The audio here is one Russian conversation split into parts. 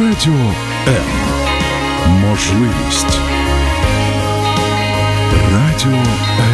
Радіо М. Можливість. Радіо М.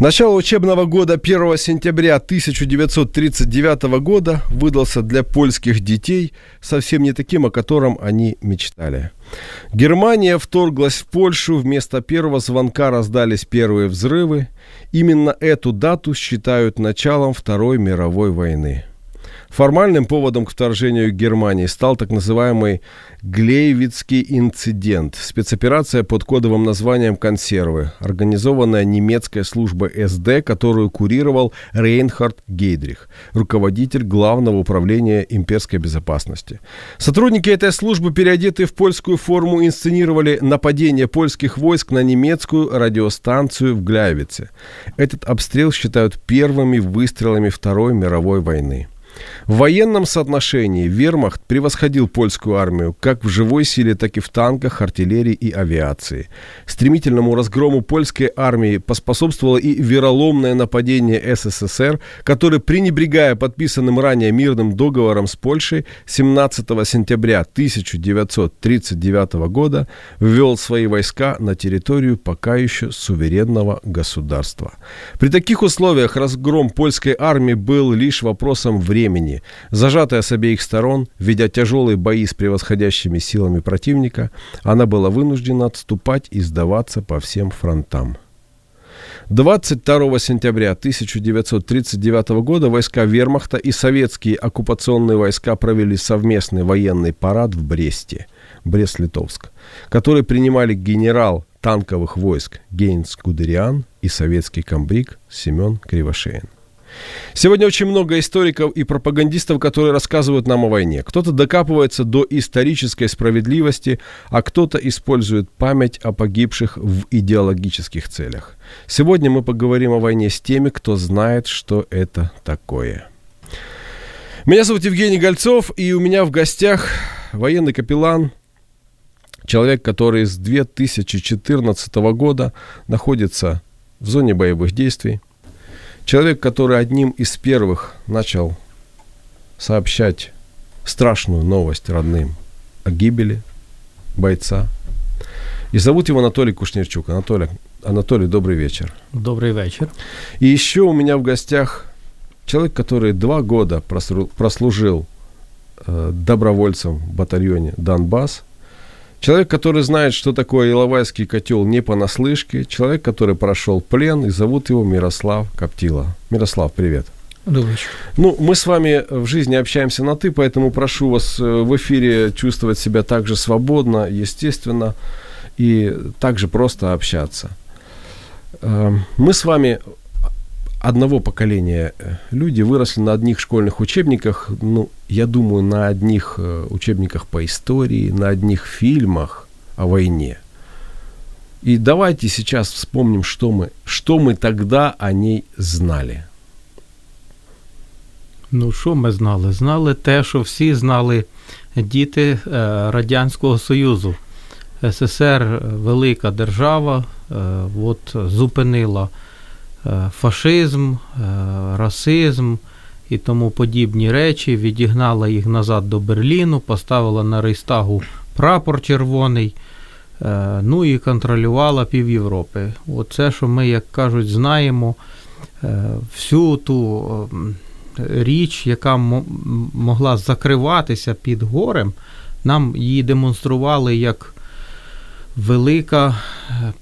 Начало учебного года 1 сентября 1939 года выдался для польских детей совсем не таким, о котором они мечтали. Германия вторглась в Польшу, вместо первого звонка раздались первые взрывы. Именно эту дату считают началом Второй мировой войны. Формальным поводом к вторжению Германии стал так называемый Глейвицкий инцидент, спецоперация под кодовым названием «Консервы», организованная немецкой службой СД, которую курировал Рейнхард Гейдрих, руководитель Главного управления имперской безопасности. Сотрудники этой службы, переодетые в польскую форму, инсценировали нападение польских войск на немецкую радиостанцию в Гляйвице. Этот обстрел считают первыми выстрелами Второй мировой войны. В военном соотношении вермахт превосходил польскую армию как в живой силе, так и в танках, артиллерии и авиации. Стремительному разгрому польской армии поспособствовало и вероломное нападение СССР, который, пренебрегая подписанным ранее мирным договором с Польшей 17 сентября 1939 года, ввел свои войска на территорию пока еще суверенного государства. При таких условиях разгром польской армии был лишь вопросом времени времени. Зажатая с обеих сторон, ведя тяжелые бои с превосходящими силами противника, она была вынуждена отступать и сдаваться по всем фронтам. 22 сентября 1939 года войска вермахта и советские оккупационные войска провели совместный военный парад в Бресте, Брест-Литовск, который принимали генерал танковых войск Гейнс Гудериан и советский комбриг Семен Кривошеин. Сегодня очень много историков и пропагандистов, которые рассказывают нам о войне. Кто-то докапывается до исторической справедливости, а кто-то использует память о погибших в идеологических целях. Сегодня мы поговорим о войне с теми, кто знает, что это такое. Меня зовут Евгений Гольцов, и у меня в гостях военный капеллан, человек, который с 2014 года находится в зоне боевых действий, Человек, который одним из первых начал сообщать страшную новость родным о гибели бойца. И зовут его Анатолий Кушнерчук. Анатолий, Анатолий, добрый вечер. Добрый вечер. И еще у меня в гостях человек, который два года прослужил э, добровольцем в батальоне Донбасс – Человек, который знает, что такое Иловайский котел не понаслышке. Человек, который прошел плен, и зовут его Мирослав Коптила. Мирослав, привет. Добрый вечер. Ну, мы с вами в жизни общаемся на «ты», поэтому прошу вас э, в эфире чувствовать себя так же свободно, естественно, и также просто общаться. Эм, мы с вами одного поколения э, люди выросли на одних школьных учебниках, ну, я думаю, на одних э, учебниках по истории, на одних фильмах о войне. И давайте сейчас вспомним, что мы, что мы тогда о ней знали. Ну, що ми знали? Знали те, що всі знали діти Радянського Союзу. СССР велика держава, от зупинила фашизм, е, расизм і тому подібні речі, відігнала їх назад до Берліну, поставила на Рейстагу прапор червоний, е, ну і контролювала пів Європи. Оце, що ми, як кажуть, знаємо всю ту річ, яка могла закриватися під горем, нам її демонстрували як велика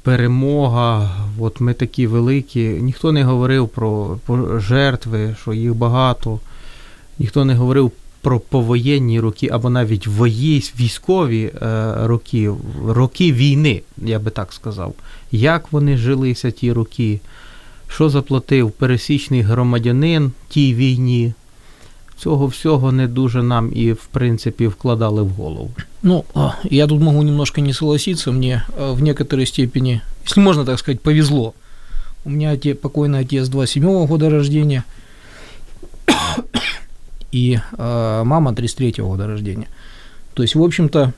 перемога. От ми такі великі. Ніхто не говорив про жертви, що їх багато, ніхто не говорив про повоєнні роки або навіть військові е, роки, роки війни, я би так сказав. Як вони жилися ті роки? Що заплатив пересічний громадянин тій війні? Цього всього не дуже нам і, в принципі, вкладали в голову. Ну, я тут могу немножко не согласиться. Мне в некоторой степени, если можно так сказать, повезло. У меня те, покойный отец 27 -го года рождения – и э, мама 33-го года рождения. То есть, в общем-то,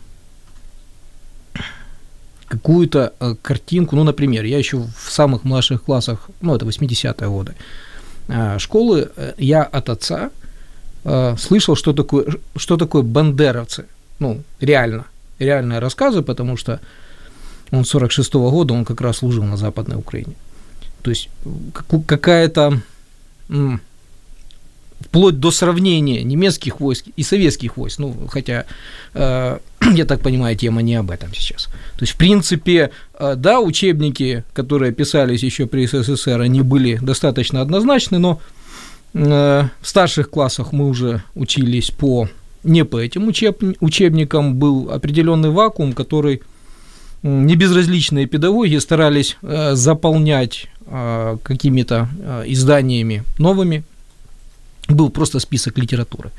какую-то э, картинку, ну, например, я еще в самых младших классах, ну, это 80-е годы, э, школы, э, я от отца э, слышал, что такое, что такое бандеровцы, ну, реально, реальные рассказы, потому что он 46-го года, он как раз служил на Западной Украине. То есть какая-то вплоть до сравнения немецких войск и советских войск. Ну, хотя, э, я так понимаю, тема не об этом сейчас. То есть, в принципе, э, да, учебники, которые писались еще при СССР, они были достаточно однозначны, но в старших классах мы уже учились по не по этим учеб, учебникам, был определенный вакуум, который небезразличные педагоги старались э, заполнять э, какими-то э, изданиями новыми, был просто список литературы.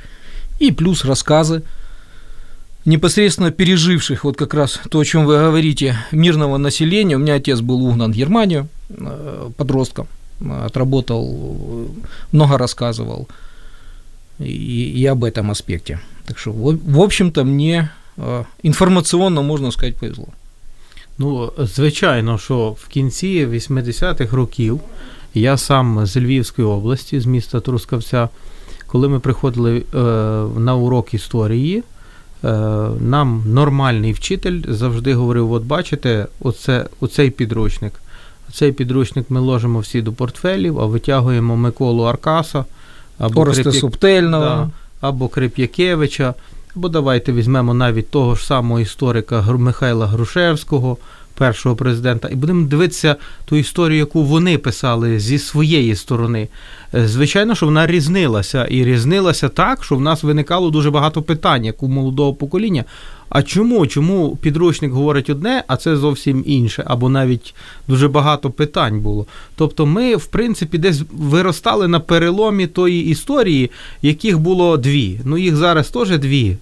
И плюс рассказы непосредственно переживших вот как раз то, о чем вы говорите, мирного населения. У меня отец был угнан в Германию э, подростком, отработал, много рассказывал и, и об этом аспекте. Так что, в общем-то, мне э, інформаційно, можна сказати, повезло. Ну, звичайно, що в кінці 80-х років я сам з Львівської області, з міста Трускавця, коли ми приходили е, на урок історії, е, нам нормальний вчитель завжди говорив: от бачите, оце, оцей підручник. Цей підручник ми ложимо всі до портфелів, а витягуємо Миколу Аркаса або. Субтельного. Да, або Крип'якевича, або давайте візьмемо навіть того ж самого історика Михайла Грушевського першого президента, і будемо дивитися ту історію, яку вони писали зі своєї сторони. Е, звичайно, що вона різнилася, і різнилася так, що в нас виникало дуже багато питань, як у молодого покоління. А чому? Чому підручник говорить одне, а це зовсім інше, або навіть дуже багато питань було. Тобто, ми, в принципі, десь виростали на переломі тої історії, яких було дві. Ну, їх зараз теж дві.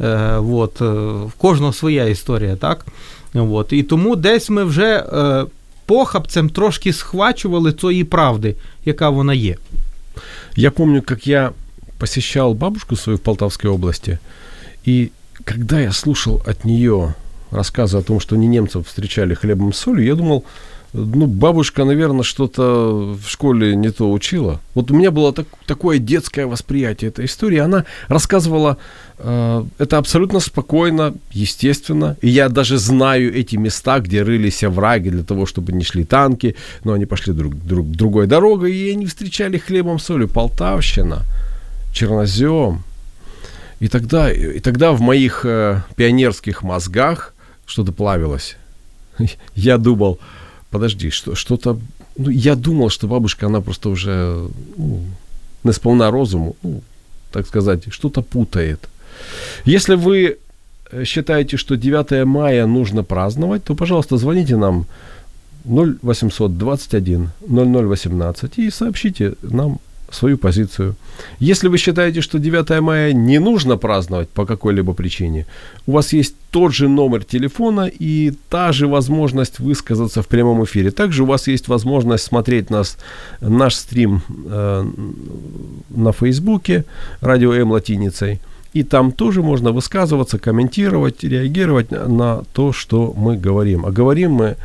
Е, от, е, В кожного своя історія, так? От. І тому десь ми вже е, похабцем трошки схвачували цієї правди, яка вона є. Я помню, как я посещал бабушку свою в Полтавской области, и когда я слушал от нее рассказы о том, что не немцев встречали хлебом с солью, я думал, ну, бабушка, наверное, что-то в школе не то учила. Вот у меня было так, такое детское восприятие этой истории. Она рассказывала э, это абсолютно спокойно, естественно. И я даже знаю эти места, где рылись овраги для того, чтобы не шли танки, но они пошли друг, друг, другой дорогой, и они встречали хлебом солью. Полтавщина, чернозем. И тогда, и тогда в моих э, пионерских мозгах что-то плавилось. Я думал, подожди, что, что-то... Ну, я думал, что бабушка, она просто уже ну, не сполна розуму, ну, так сказать, что-то путает. Если вы э, считаете, что 9 мая нужно праздновать, то, пожалуйста, звоните нам 0800 21 0018 и сообщите нам свою позицию. Если вы считаете, что 9 мая не нужно праздновать по какой-либо причине, у вас есть тот же номер телефона и та же возможность высказаться в прямом эфире. Также у вас есть возможность смотреть нас, наш стрим э, на Фейсбуке, радио М латиницей. И там тоже можно высказываться, комментировать, реагировать на то, что мы говорим. А говорим мы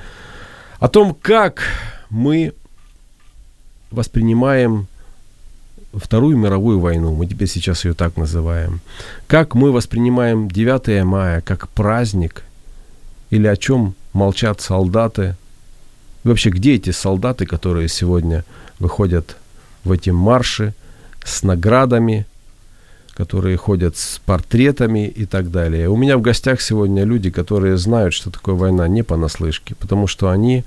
о том, как мы воспринимаем Вторую мировую войну, мы теперь сейчас ее так называем, как мы воспринимаем 9 мая как праздник, или о чем молчат солдаты, и вообще где эти солдаты, которые сегодня выходят в эти марши, с наградами, которые ходят с портретами и так далее. У меня в гостях сегодня люди, которые знают, что такое война не понаслышке, потому что они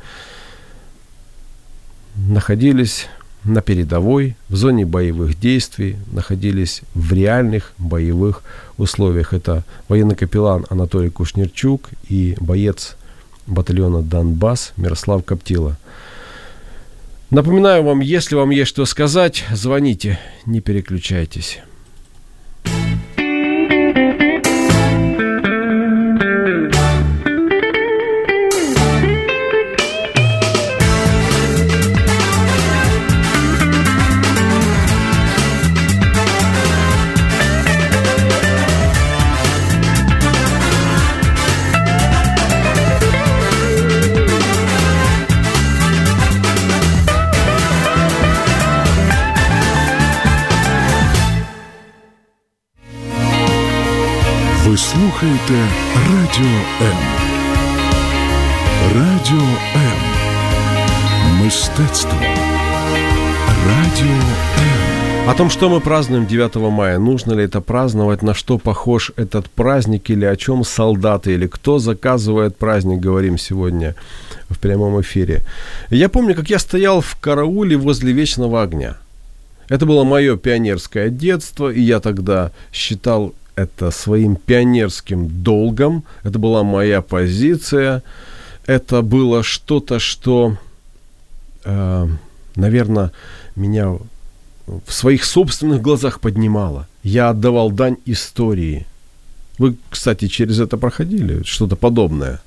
находились на передовой, в зоне боевых действий, находились в реальных боевых условиях. Это военный капеллан Анатолий Кушнерчук и боец батальона Донбасс Мирослав Коптила. Напоминаю вам, если вам есть что сказать, звоните, не переключайтесь. слухаєте Радіо М. Радіо М. Мистецтво. Радіо М. О том, что мы празднуем 9 мая, нужно ли это праздновать, на что похож этот праздник или о чем солдаты или кто заказывает праздник, говорим сегодня в прямом эфире. Я помню, как я стоял в карауле возле Вечного огня. Это было мое пионерское детство, и я тогда считал это своим пионерским долгом. Это была моя позиция. Это было что-то, что, э, наверное, меня в своих собственных глазах поднимало. Я отдавал дань истории. Вы, кстати, через это проходили? Что-то подобное?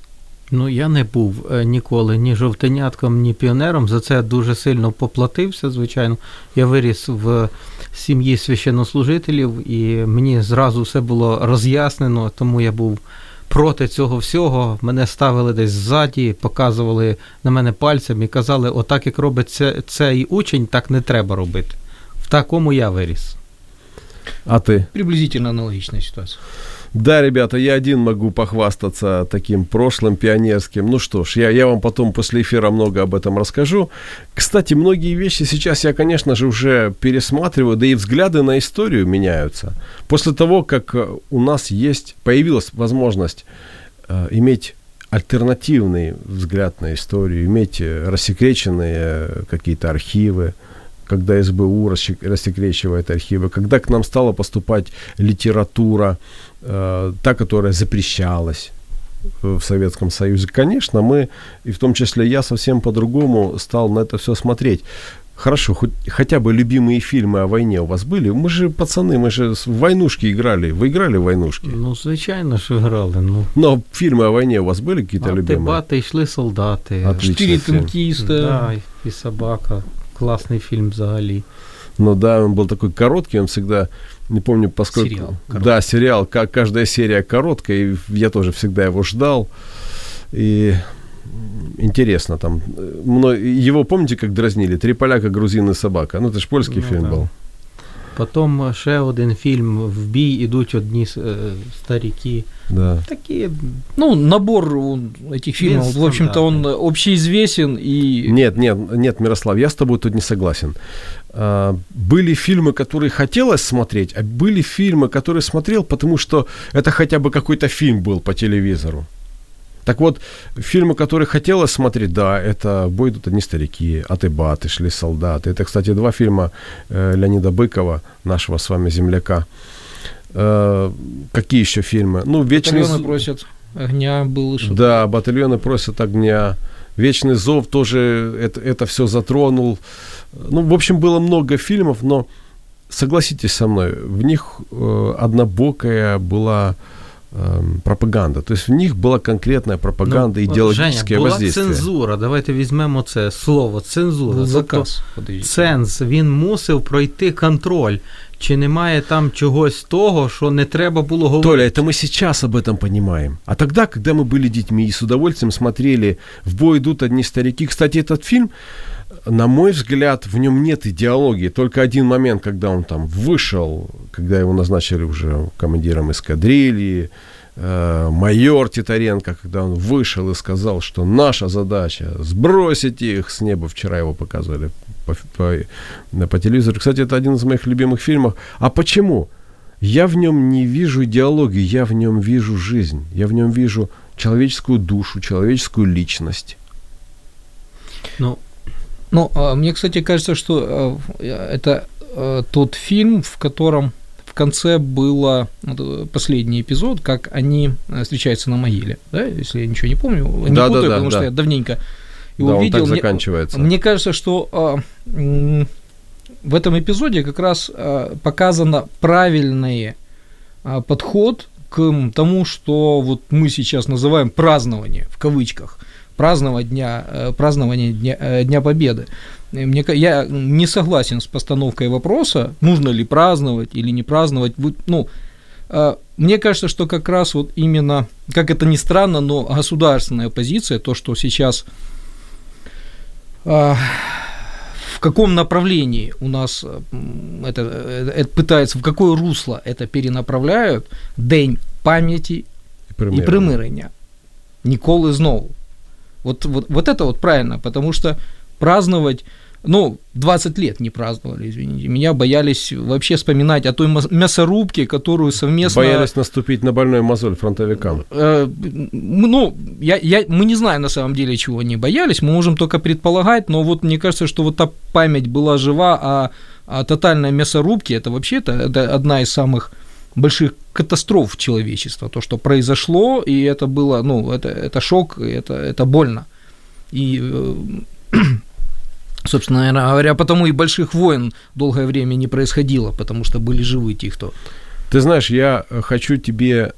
Ну, я не був е, ніколи ні жовтенятком, ні піонером. За це я дуже сильно поплатився, звичайно. Я виріс в сім'ї священнослужителів, і мені зразу все було роз'яснено, тому я був проти цього всього. Мене ставили десь ззаді, показували на мене пальцем і казали, отак як робить це, цей учень, так не треба робити. В такому я виріс. А ти? Приблизительно аналогічна ситуация. Да, ребята, я один могу похвастаться таким прошлым пионерским. Ну что ж, я, я вам потом после эфира много об этом расскажу. Кстати, многие вещи сейчас я, конечно же, уже пересматриваю, да и взгляды на историю меняются. После того, как э, у нас есть, появилась возможность э, иметь альтернативный взгляд на историю, иметь э, рассекреченные э, какие-то архивы, когда СБУ рассек- рассекречивает архивы, когда к нам стала поступать литература, э, та, которая запрещалась в Советском Союзе. Конечно, мы, и в том числе я, совсем по-другому стал на это все смотреть. Хорошо, хоть, хотя бы любимые фильмы о войне у вас были? Мы же пацаны, мы же в войнушки играли. Вы играли в войнушки? Ну, звичайно, що грали. Ну, Но фильмы о войне у вас были какие-то а любимые? дебати йшли солдати. Отлично. Четыре танкиста. Да, і собака. Класний фільм взагалі. Ну да, он был такой короткий, он всегда, не помню, поскольку... Сериал короткий. Да, сериал, ка- каждая серия короткая, и я тоже всегда его ждал. И интересно там. э, мно- Его, помните, как дразнили? «Три поляка, грузин и собака». Ну, это ж польский Ну фильм да. был. Потім ще один фільм в бій ідуть одні е, старіки. Да. Такі Ну, набор он, этих фильмов, Без в общем-то, он стандартный. общеизвестен и... Нет, нет, нет, Мирослав, я с тобой тут не согласен. А, были фильмы, которые хотелось смотреть, а были фильмы, которые смотрел, потому что это хотя бы какой-то фильм был по телевизору. Так вот, фильмы, которые хотелось смотреть, да, это «Бой идут одни старики», «Атыбаты», «Шли солдаты». Это, кстати, два фильма э, Леонида Быкова, нашего с вами земляка. Э, какие еще фильмы? Ну, «Вечный Батальоны просят огня был что да, батальоны просят огня. Вечный зов тоже это, это все затронул. Ну, в общем, было много фильмов, но согласитесь со мной, в них э, однобокая была пропаганда. То есть в них была конкретная пропаганда, Ну, идеологическое Женя, була воздействие. цензура. Давайте візьмемо це слово цензура. Был Тобто заказ. Подождите. Ценз, він мусив пройти контроль. Чи немає там чогось того, що не треба було говорити? Толя, это мы сейчас об этом понимаем. А тогда, когда мы были детьми и с удовольствием смотрели «В бой идут одни старики», кстати, этот фильм, на мой взгляд, в нем нет идеологии. Только один момент, когда он там вышел, когда его назначили уже командиром эскадрильи, э, майор Титаренко, когда он вышел и сказал, что наша задача сбросить их с неба. Вчера его показывали по, по, по телевизору. Кстати, это один из моих любимых фильмов. А почему? Я в нем не вижу идеологии, я в нем вижу жизнь, я в нем вижу человеческую душу, человеческую личность. Ну, ну а мне, кстати, кажется, что э, это э, тот фильм, в котором в конце было последний эпизод, как они э, встречаются на могиле, да, если я ничего не помню, не да, путаю, да, да, потому да. что я давненько его да, видел. Он так мне, заканчивается. Мне кажется, что в этом эпизоде как раз показано правильный подход к тому, что вот мы сейчас называем празднование в кавычках, праздновать дня, празднование дня, дня Победы. Мне, я не согласен с постановкой вопроса, нужно ли праздновать или не праздновать. Ну, мне кажется, что как раз вот именно, как это ни странно, но государственная позиция, то, что сейчас в каком направлении у нас это, это пытается, в какое русло это перенаправляют, день памяти і примирення. Ніколи знову. Вот, вот, вот это вот правильно, потому что праздновать, ну, 20 лет не праздновали, извините, меня боялись вообще вспоминать о той мясорубке, которую совместно... Боялись наступить на больной мозоль фронтовикам. Э, ну, я, я, мы не знаем на самом деле, чего они боялись, мы можем только предполагать, но вот мне кажется, что вот та память была жива, а, а тотальная мясорубки, это вообще-то это одна из самых больших катастроф человечества, то, что произошло, и это было, ну, это, это шок, это, это больно. И Собственно наверное, говоря, потому и больших войн долгое время не происходило, потому что были живы те, кто. Ты знаешь, я хочу тебе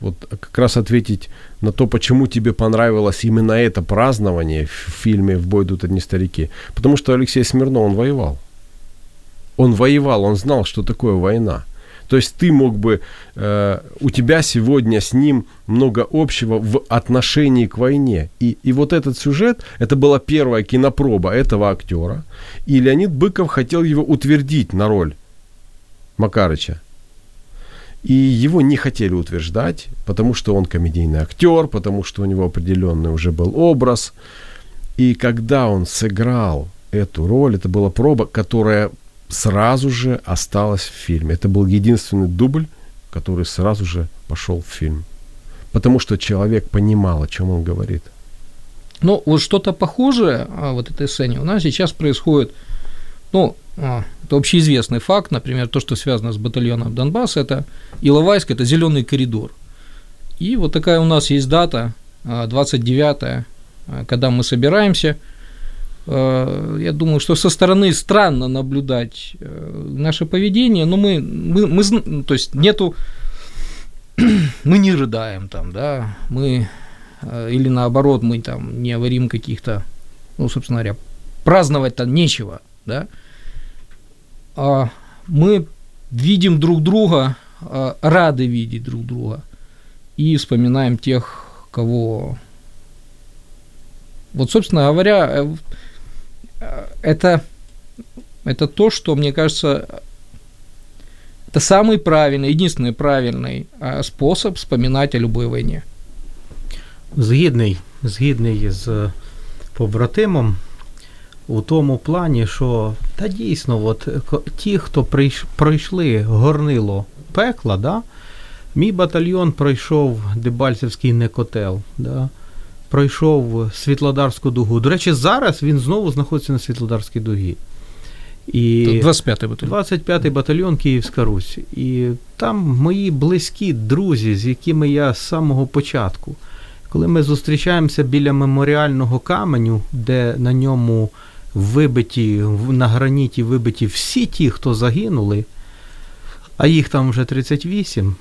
вот как раз ответить на то, почему тебе понравилось именно это празднование в фильме «В бой идут одни старики». Потому что Алексей Смирнов, он воевал. Он воевал, он знал, что такое война. То есть ты мог бы, э, у тебя сегодня с ним много общего в отношении к войне. И, и вот этот сюжет, это была первая кинопроба этого актера. И Леонид Быков хотел его утвердить на роль Макарыча. И его не хотели утверждать, потому что он комедийный актер, потому что у него определенный уже был образ. И когда он сыграл эту роль, это была проба, которая сразу же осталась в фильме. Это был единственный дубль, который сразу же пошел в фильм. Потому что человек понимал, о чем он говорит. Ну, вот что-то похожее а, вот этой сцене у нас сейчас происходит, ну, а, это общеизвестный факт, например, то, что связано с батальоном Донбасс, это Иловайск, это зеленый коридор. И вот такая у нас есть дата, 29 а, когда мы собираемся – я думаю, что со стороны странно наблюдать наше поведение, но мы, мы, мы то есть нету, мы не рыдаем там, да, мы, или наоборот, мы там не говорим каких-то, ну, собственно говоря, праздновать-то нечего, да, а мы видим друг друга, рады видеть друг друга и вспоминаем тех, кого вот, собственно говоря, это, это то, что, мне кажется, это самый правильный, единственный правильный способ вспоминать о любой войне. Згідний, згідний з побратимом у тому плані, що та дійсно, от ті, хто пройшли горнило пекла, да, мій батальйон пройшов Дебальцевський некотел. Да, пройшов Світлодарську дугу. До речі, зараз він знову знаходиться на Світлодарській дугі. І 25-й батальйон. 25-й батальйон Київська Русь. І там мої близькі друзі, з якими я з самого початку, коли ми зустрічаємося біля меморіального каменю, де на ньому вибиті, на граніті вибиті всі ті, хто загинули, а їх там вже 38,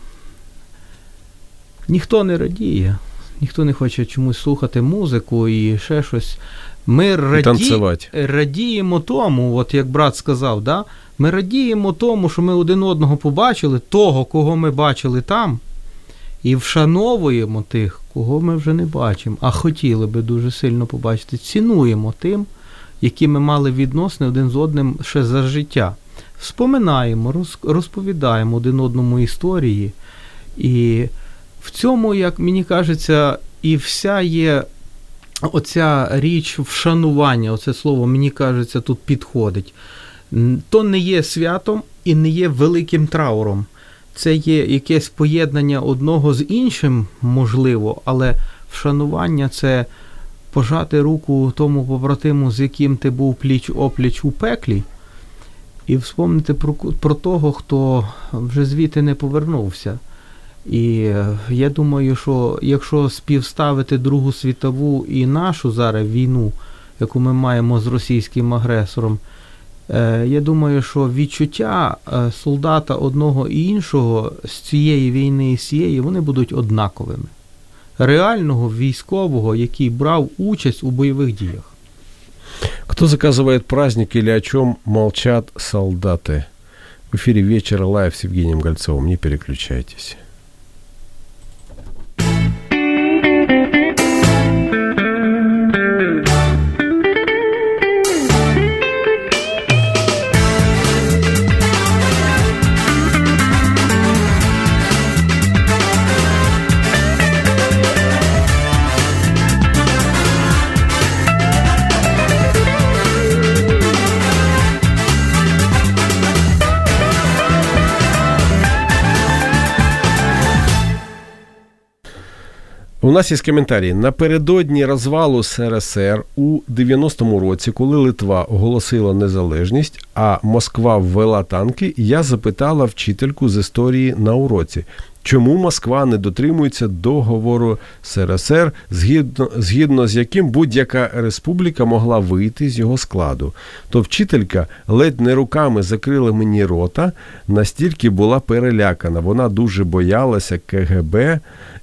ніхто не радіє ніхто не хоче чомусь слухати музику і ще щось. Ми раді... радіємо тому, от як брат сказав, да? ми радіємо тому, що ми один одного побачили, того, кого ми бачили там, і вшановуємо тих, кого ми вже не бачимо, а хотіли би дуже сильно побачити. Цінуємо тим, які ми мали відносини один з одним ще за життя. Вспоминаємо, розповідаємо один одному історії. І в цьому, як мені кажеться, і вся є оця річ вшанування, оце слово, мені кажеться, тут підходить. То не є святом і не є великим трауром. Це є якесь поєднання одного з іншим, можливо, але вшанування це пожати руку тому побратиму, з яким ти був пліч опліч у пеклі, і вспомнити про, про того, хто вже звідти не повернувся. І е, я думаю, що якщо співставити Другу світову і нашу зараз війну, яку ми маємо з російським агресором, е, я думаю, що відчуття е, солдата одного і іншого з цієї війни і з цієї, вони будуть однаковими. Реального військового, який брав участь у бойових діях. Кто заказывает праздник или о чем молчат солдаты? В эфире вечера лайв с Евгением Гольцовым. Не переключайтесь. У нас є коментарі. Напередодні розвалу СРСР у 90-му році, коли Литва оголосила незалежність, а Москва ввела танки, я запитала вчительку з історії на уроці, чому Москва не дотримується договору СРСР, згідно, згідно з яким будь-яка республіка могла вийти з його складу. То вчителька ледь не руками закрила мені рота, настільки була перелякана. Вона дуже боялася КГБ.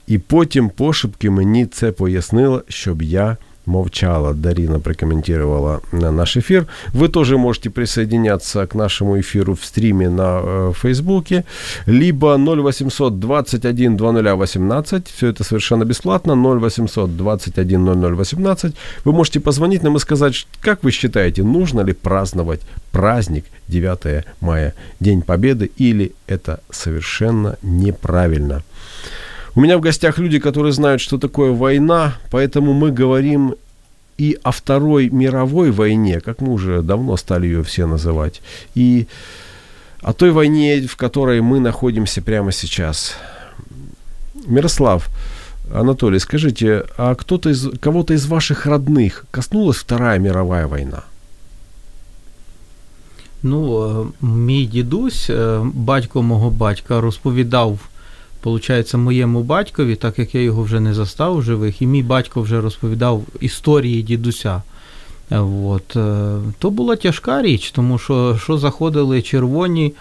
І потім пошепки мені це пояснила, щоб я молчала. Дарина прокомментировала на наш эфир. Вы тоже можете присоединяться к нашему эфиру в стриме на э, Фейсбуке, либо 0800 21 2018. Все это совершенно бесплатно. 0800 21 0018. Вы можете позвонить нам и сказать, как вы считаете, нужно ли праздновать праздник 9 мая, День Победы, или это совершенно неправильно. У меня в гостях люди, которые знают, что такое война, поэтому мы говорим и о Второй мировой войне, как мы уже давно стали ее все называть, и о той войне, в которой мы находимся прямо сейчас. Мирослав, Анатолий, скажите, а кто-то из, кого-то из ваших родных коснулась Вторая мировая война? Ну, е, мій дідусь, е, батько мого батька, розповідав, получається, моєму батькові, так як я його вже не застав у живих, і мій батько вже розповідав історії дідуся. Е, От. е, То була тяжка річ, тому що що заходили червоні,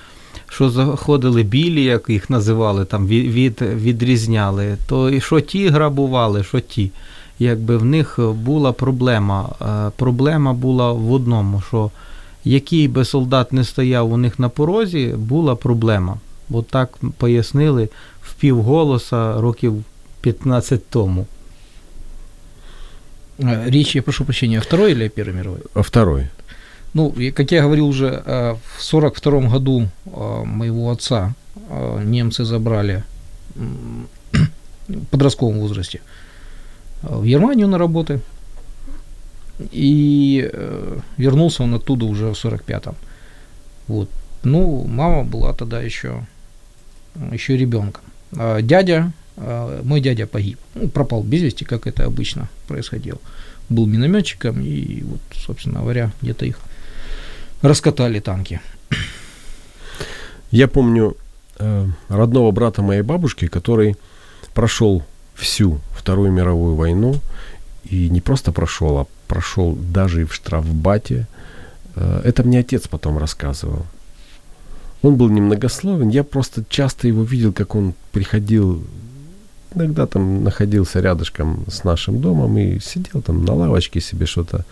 що заходили білі, як їх називали, там від, від, відрізняли, то і що ті грабували, що ті. Якби в них була проблема. Е, Проблема була в одному, що який би солдат не стояв у них на порозі, була проблема. От так пояснили в півголоса років 15 тому. Э, Речь, я прошу прощения, о Второй или о Первой мировой? А Второй. Ну, как я говорил уже, э, в 42 году э, моего отца э, немцы забрали в подростковом возрасте в Германию на работы. И вернулся он оттуда уже в 45-м. Вот. Ну, мама была тогда еще, еще ребенком. А дядя, э, мой дядя погиб. Ну, пропал без вести, как это обычно происходило. Был минометчиком, и вот, собственно говоря, где-то их раскатали танки. Я помню э, родного брата моей бабушки, который прошел всю Вторую мировую войну, и не просто прошел, а прошел даже и в штрафбате. Э, это мне отец потом рассказывал. Он был немногословен, я просто часто его видел, как он приходил, иногда там находился рядышком с нашим домом и сидел там на лавочке себе что-то,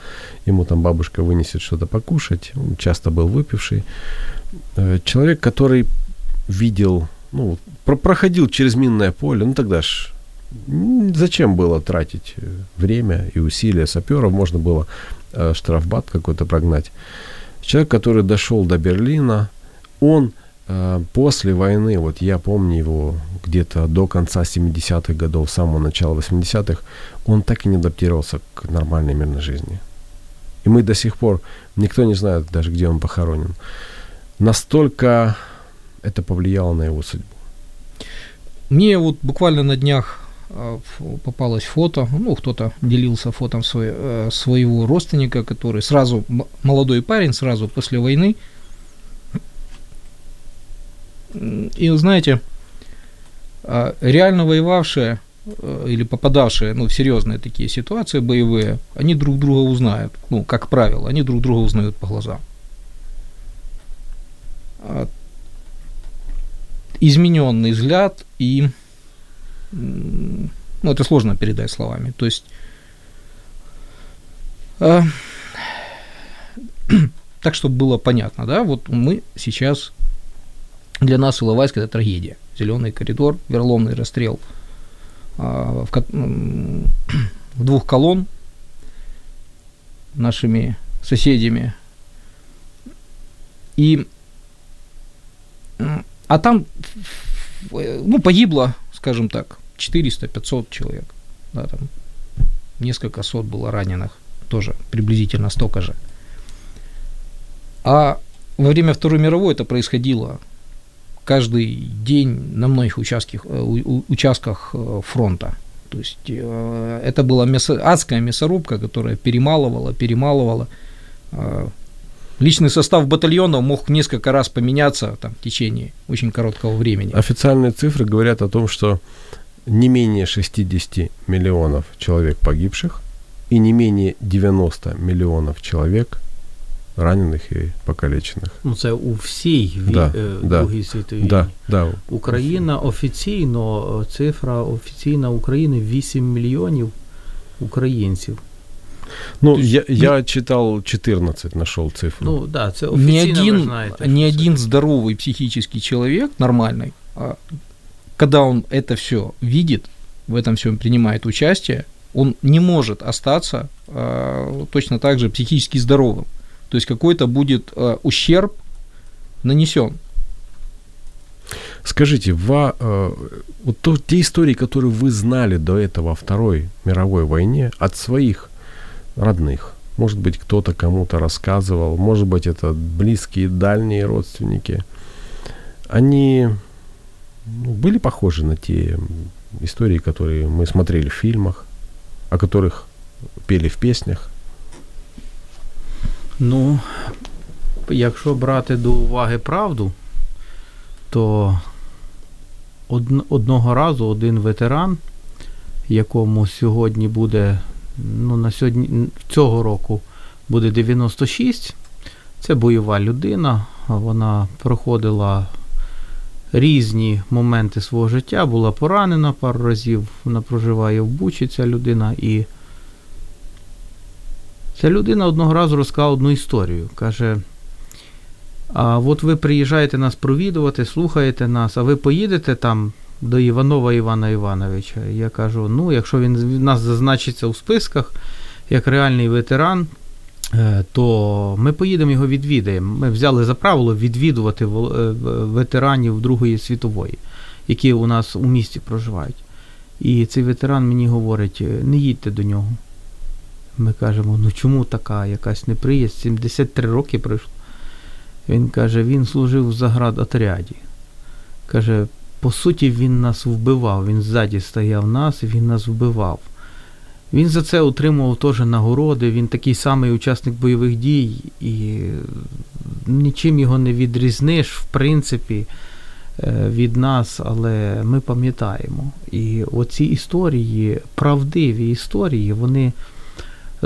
ему там бабушка вынесет что-то покушать, он часто был выпивший. Э, Человек, который видел, ну, про- проходил через минное поле, ну тогда ж зачем было тратить э, время и усилия саперов, можно было э, штрафбат какой-то прогнать. Человек, который дошел до Берлина, он э, после войны, вот я помню его где-то до конца 70-х годов, самого начала 80-х, он так и не адаптировался к нормальной мирной жизни. И мы до сих пор, никто не знает даже, где он похоронен. Настолько это повлияло на его судьбу. Мне вот буквально на днях а, попалось фото, ну, кто-то делился фото свое, э, своего родственника, который сразу, молодой парень, сразу после войны. И, знаете, а, реально воевавшие э, или попадавшие ну, в серьезные такие ситуации боевые, они друг друга узнают, ну, как правило, они друг друга узнают по глазам. А, измененный взгляд и ну, это сложно передать словами. То есть, э, так, чтобы было понятно, да, вот мы сейчас, для нас Иловайск – это трагедия. Зеленый коридор, верломный расстрел э, в, в двух колонн нашими соседями. И, а там, ну, погибло скажем так, 400-500 человек. Да, там несколько сот было раненых, тоже приблизительно столько же. А во время Второй мировой это происходило каждый день на многих участках, э, участках э, фронта. То есть э, это была мясо, адская мясорубка, которая перемалывала, перемалывала. Личный состав батальона мог несколько раз поменяться там, в течение очень короткого времени. Официальные цифры говорят о том, что не менее 60 миллионов человек погибших и не менее 90 миллионов человек ранених і покалечених. Ну, це у всій да, е, да, Другій світовій да, да. Україна офіційно, цифра офіційна України 8 мільйонів українців. Ну, есть, я, я читал 14, нашел цифру. Ну, да, это ни один, знаете, ни один здоровый психический человек, нормальный, а, когда он это все видит, в этом всем принимает участие, он не может остаться а, точно так же психически здоровым. То есть какой-то будет а, ущерб нанесен. Скажите, ва, э, вот то, те истории, которые вы знали до этого о Второй мировой войне от своих родных. Может быть, кто-то кому-то рассказывал, может быть, это близкие, дальние родственники. Они ну, были похожи на те истории, которые мы смотрели в фильмах, о которых пели в песнях. Ну, якщо брати до уваги правду, то одного разу один ветеран, якому сьогодні буде ну, на сьогодні цього року буде 96. Це бойова людина. Вона проходила різні моменти свого життя, була поранена пару разів. Вона проживає в Бучі, ця людина. І ця людина одного разу розказала одну історію. Каже. А от ви приїжджаєте нас провідувати, слухаєте нас, а ви поїдете там до Іванова Івана Івановича. Я кажу: ну, якщо він в нас зазначиться у списках як реальний ветеран, е, то ми поїдемо його відвідаємо. Ми взяли за правило відвідувати е, ветеранів Другої світової, які у нас у місті проживають. І цей ветеран мені говорить: не їдьте до нього. Ми кажемо, ну чому така якась неприязнь? 73 роки пройшло. Він каже, він служив в заградотряді. Каже, по суті, він нас вбивав. Він ззаді стояв нас і він нас вбивав. Він за це отримував теж нагороди, він такий самий учасник бойових дій, і нічим його не відрізниш, в принципі, е, від нас, але ми пам'ятаємо. І оці історії, правдиві історії, вони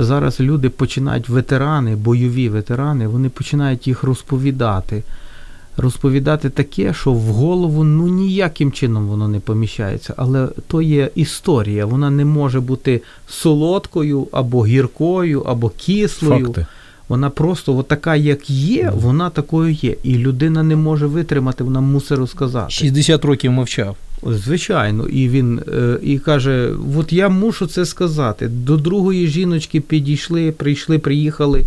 зараз люди починають ветерани, бойові ветерани, вони починають їх розповідати розповідати таке, що в голову ну ніяким чином воно не поміщається. Але то є історія, вона не може бути солодкою або гіркою, або кислою. Факти. Вона просто от така, як є, вона такою є. І людина не може витримати, вона мусить розказати. 60 років мовчав. Звичайно, і він е, і каже: от я мушу це сказати. До другої жіночки підійшли, прийшли, приїхали.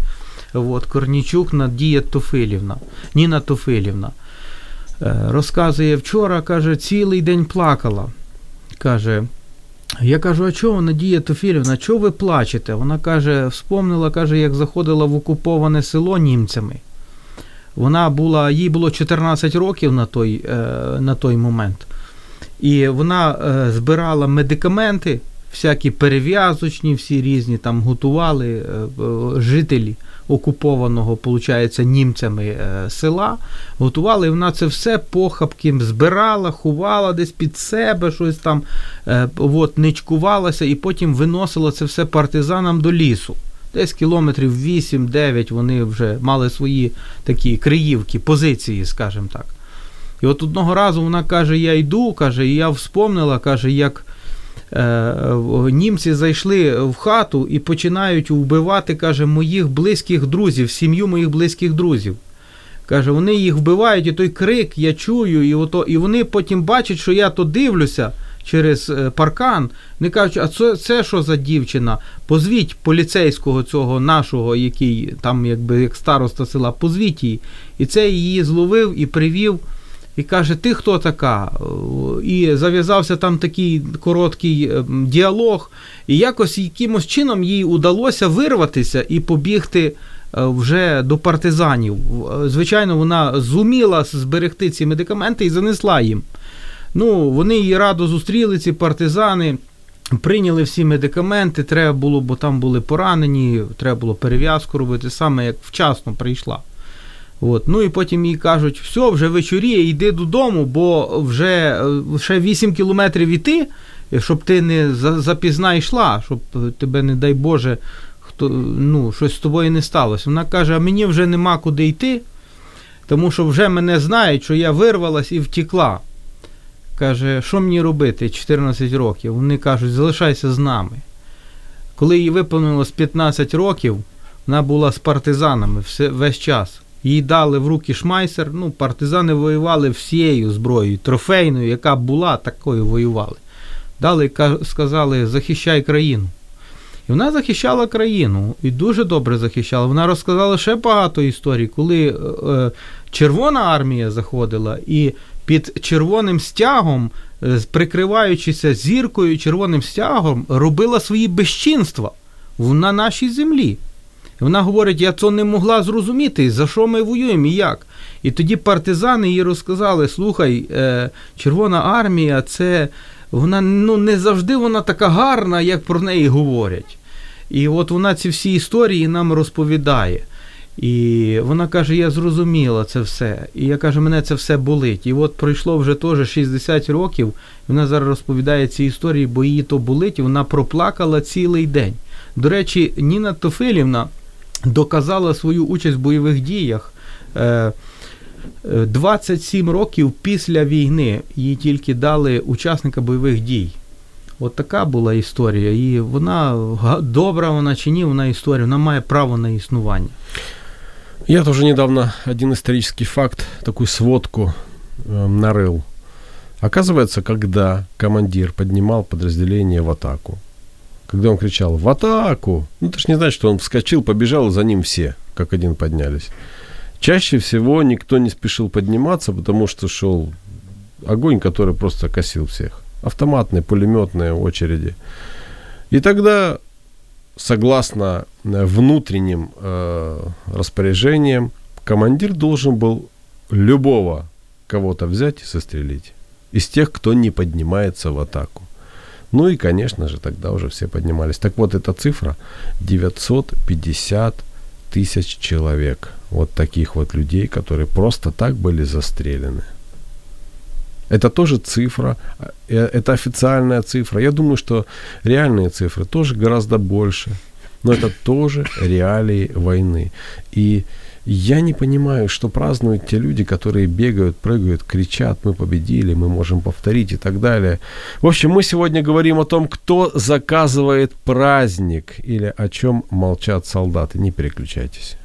От, Корнічук Надія Тофилівна, Ніна Тофилівна. Е, Розказує вчора, каже, цілий день плакала. Каже, я кажу, а чого, Надія Тофілівна, чого ви плачете? Вона каже, вспомнила, каже, як заходила в окуповане село німцями. Вона була, їй було 14 років на той, е, на той момент. І вона е, збирала медикаменти, всякі перев'язочні, всі різні там готували е, жителі окупованого, виходить, німцями е, села. Готували, і вона це все похапки збирала, ховала десь під себе, щось там от, ничкувалася, і потім виносила це все партизанам до лісу. Десь кілометрів 8-9 вони вже мали свої такі криївки, позиції, скажімо так. І от одного разу вона каже: Я йду, каже, і я вспомнила, каже, як е, німці зайшли в хату і починають вбивати, каже, моїх близьких друзів, сім'ю моїх близьких друзів. Каже, вони їх вбивають, і той крик я чую, і ото, і вони потім бачать, що я то дивлюся через е, паркан. Вони кажуть, а це, це що за дівчина? Позвіть поліцейського цього нашого, який там, якби як староста села, позвіть її. І це її зловив і привів. І каже, ти хто така? І зав'язався там такий короткий е, діалог, і якось якимось чином їй удалося вирватися і побігти е, вже до партизанів. Звичайно, вона зуміла зберегти ці медикаменти і занесла їм. Ну, Вони її радо зустріли, ці партизани. Прийняли всі медикаменти, треба було, бо там були поранені, треба було перев'язку робити, саме як вчасно прийшла. От. Ну і потім їй кажуть, все, вже вечоріє, йди додому, бо вже ще 8 кілометрів іти, щоб ти не запізна йшла, щоб тебе, не дай Боже, хто, ну, щось з тобою не сталося. Вона каже, а мені вже нема куди йти, тому що вже мене знають, що я вирвалась і втекла. Каже, що мені робити 14 років? Вони кажуть, залишайся з нами. Коли їй виповнилось 15 років, вона була з партизанами весь час. Їй дали в руки шмайсер. Ну, партизани воювали всією зброєю, трофейною, яка була, такою воювали. Дали сказали, захищай країну. І вона захищала країну і дуже добре захищала. Вона розказала ще багато історій, коли е, Червона армія заходила і під червоним стягом, е, прикриваючися зіркою, червоним стягом, робила свої безчинства на нашій землі. І вона говорить, я це не могла зрозуміти, за що ми воюємо і як. І тоді партизани їй розказали: слухай, е, Червона армія, це вона ну, не завжди вона така гарна, як про неї говорять. І от вона ці всі історії нам розповідає. І вона каже: Я зрозуміла це все. І я кажу, мене це все болить. І от пройшло вже теж 60 років. І вона зараз розповідає ці історії, бо її то болить, і вона проплакала цілий день. До речі, Ніна Тофилівна доказала свою участь в бойових діях. 27 е, років після війни їй тільки дали учасника бойових дій. От така була історія. І вона добра вона чи ні, вона історія, вона має право на існування. Я тоже недавно один исторический факт, такую сводку э, нарыл. Оказывается, когда командир поднимал подразделение в атаку, когда он кричал «В атаку!», ну ты ж не знаешь, что он вскочил, побежал, и за ним все, как один поднялись. Чаще всего никто не спешил подниматься, потому что шел огонь, который просто косил всех. Автоматные, пулеметные очереди. И тогда согласно э, внутренним э, распоряжениям, командир должен был любого кого-то взять и застрелить. Из тех, кто не поднимается в атаку. Ну и, конечно же, тогда уже все поднимались. Так вот, эта цифра 950 тысяч человек. Вот таких вот людей, которые просто так были застрелены. Это тоже цифра, э, это официальная цифра. Я думаю, что реальные цифры тоже гораздо больше. Но это тоже реалии войны. И я не понимаю, что празднуют те люди, которые бегают, прыгают, кричат, мы победили, мы можем повторить и так далее. В общем, мы сегодня говорим о том, кто заказывает праздник или о чем молчат солдаты. Не переключайтесь.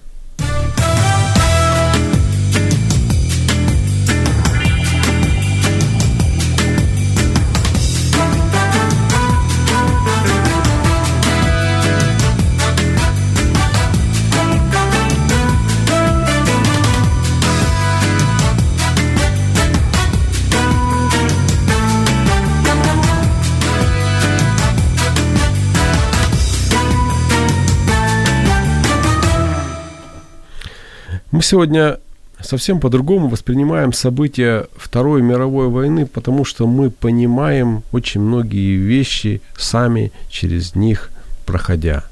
Мы сегодня совсем по-другому воспринимаем события Второй мировой войны, потому что мы понимаем очень многие вещи сами через них проходя.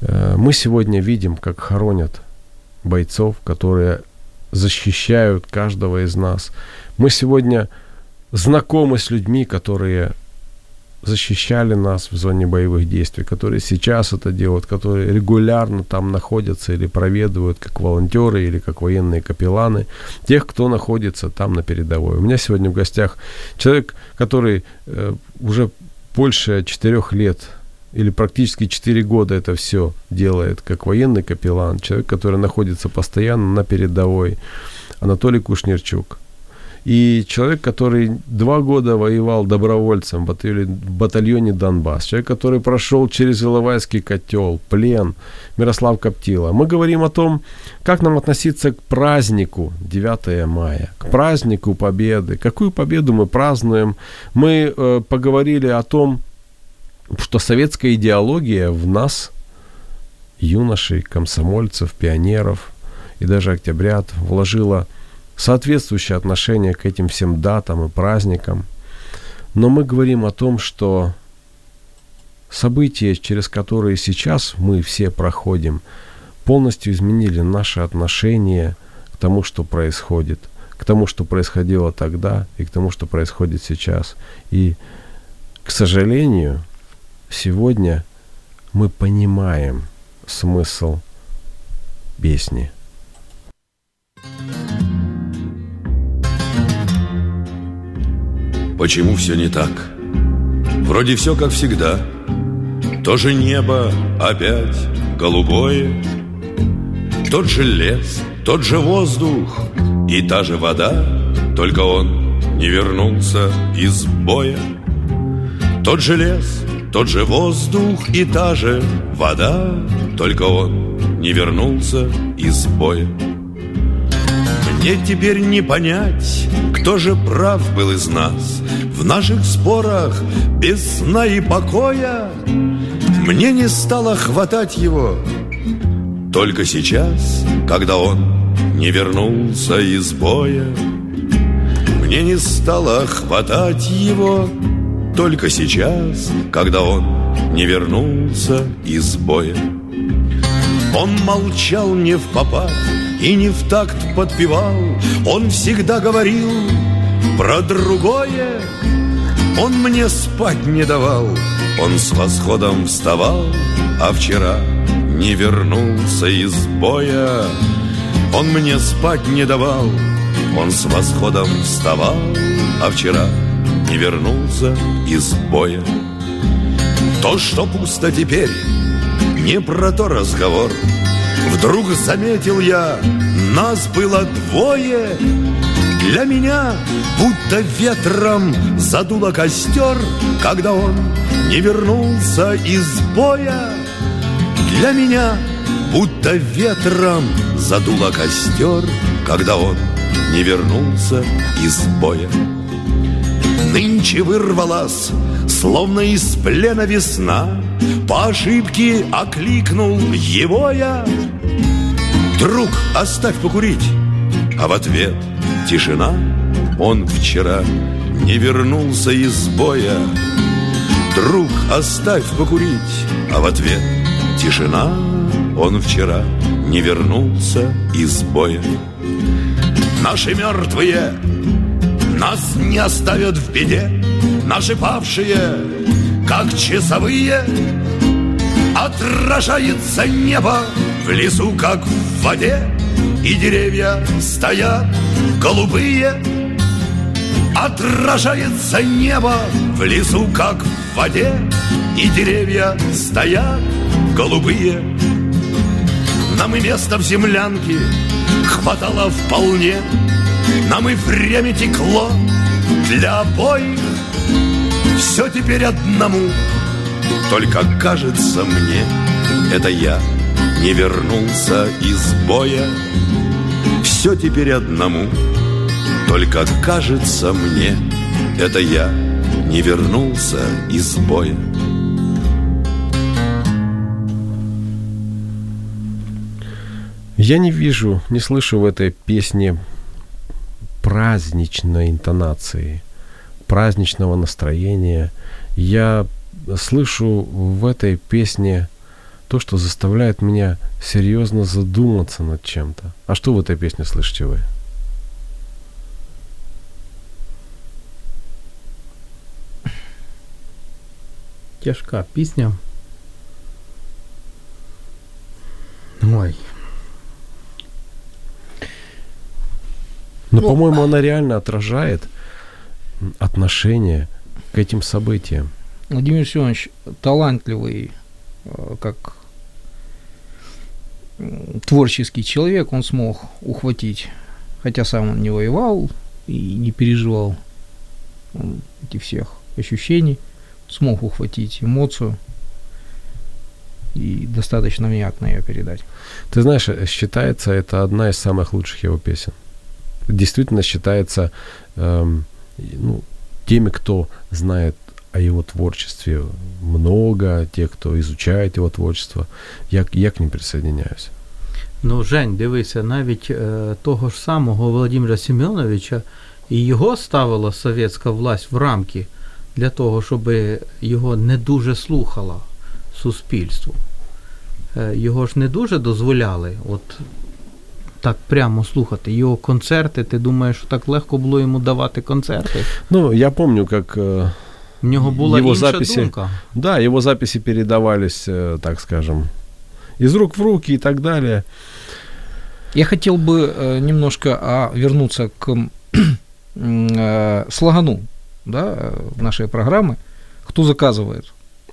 Э, мы сегодня видим, как хоронят бойцов, которые защищают каждого из нас. Мы сегодня знакомы с людьми, которые защищали нас в зоне боевых действий, которые сейчас это делают, которые регулярно там находятся или проведывают как волонтеры или как военные капелланы, тех, кто находится там на передовой. У меня сегодня в гостях человек, который э, уже больше четырех лет или практически 4 года это все делает как военный капеллан, человек, который находится постоянно на передовой, Анатолий Кушнерчук. И человек, который два года воевал добровольцем в батальоне Донбасс, человек, который прошел через Иловайский котел, плен, Мирослав Коптила. Мы говорим о том, как нам относиться к празднику 9 мая, к празднику Победы. Какую победу мы празднуем? Мы э, поговорили о том, что советская идеология в нас, юношей, комсомольцев, пионеров и даже октябрят, вложила соответствующее отношение к этим всем датам и праздникам. Но мы говорим о том, что события, через которые сейчас мы все проходим, полностью изменили наше отношение к тому, что происходит, к тому, что происходило тогда и к тому, что происходит сейчас. И, к сожалению, сегодня мы понимаем смысл песни. Почему все не так? Вроде все как всегда. То же небо опять голубое, Тот же лес, тот же воздух и та же вода, Только он не вернулся из боя. Тот же лес, тот же воздух и та же вода, Только он не вернулся из боя. Мне теперь не понять, кто же прав был из нас В наших спорах без сна и покоя Мне не стало хватать его Только сейчас, когда он не вернулся из боя Мне не стало хватать его только сейчас, когда он не вернулся из боя. Он молчал не в попад и не в такт подпевал, Он всегда говорил про другое. Он мне спать не давал, он с восходом вставал, А вчера не вернулся из боя. Он мне спать не давал, он с восходом вставал, А вчера не вернулся из боя. То, что пусто теперь, не про то разговор. Вдруг заметил я, нас было двое. Для меня будто ветром задуло костер, Когда он не вернулся из боя. Для меня будто ветром задуло костер, Когда он не вернулся из боя нынче вырвалась, словно из плена весна. По ошибке окликнул его я. Друг, оставь покурить. А в ответ тишина. Он вчера не вернулся из боя. Друг, оставь покурить. А в ответ тишина. Он вчера не вернулся из боя. Наши мертвые нас не оставят в беде Наши павшие, как часовые Отражается небо в лесу, как в воде И деревья стоят голубые. Отражается небо в лесу, как в воде И деревья стоят голубые. Нам и место в землянке хватало вполне нам и время текло для обоих. Все теперь одному Только кажется мне Это я не вернулся из боя Все теперь одному Только кажется мне Это я не вернулся из боя Я не вижу, не слышу в этой песне праздничной интонации, праздничного настроения. Я слышу в этой песне то, что заставляет меня серьезно задуматься над чем-то. А что в этой песне слышите вы? Тяжка пісня. Ой. Но, Ну, по-моему, она реально отражает отношение к этим событиям. Владимир Семенович талантливый, э, как творческий человек, он смог ухватить, хотя сам он не воевал и не переживал этих всех ощущений, смог ухватить эмоцию и достаточно внятно ее передать. Ты знаешь, э, считается это одна из самых лучших его песен. Действительно считается эм, ну, теми, кто знает о его творчестве много, те, кто изучает его творчество. Я, я к ним присоединяюсь. Ну, Жень, дивися, навіть е, того ж самого Володимира Семеновича і його ставила совєтська власть в рамки для того, щоб його не дуже слухало суспільство. Е, його ж не дуже дозволяли от так прямо слухати. Його концерти, ти думаєш, що так легко було йому давати концерти? Ну, я помню, как нього була Його інша записи- думка. Да, его записи передавались, э, так скажем, из рук в руки и так далее. Я хотел бы э, немножко а, вернуться к э, слогану да, нашей программы. Кто заказывает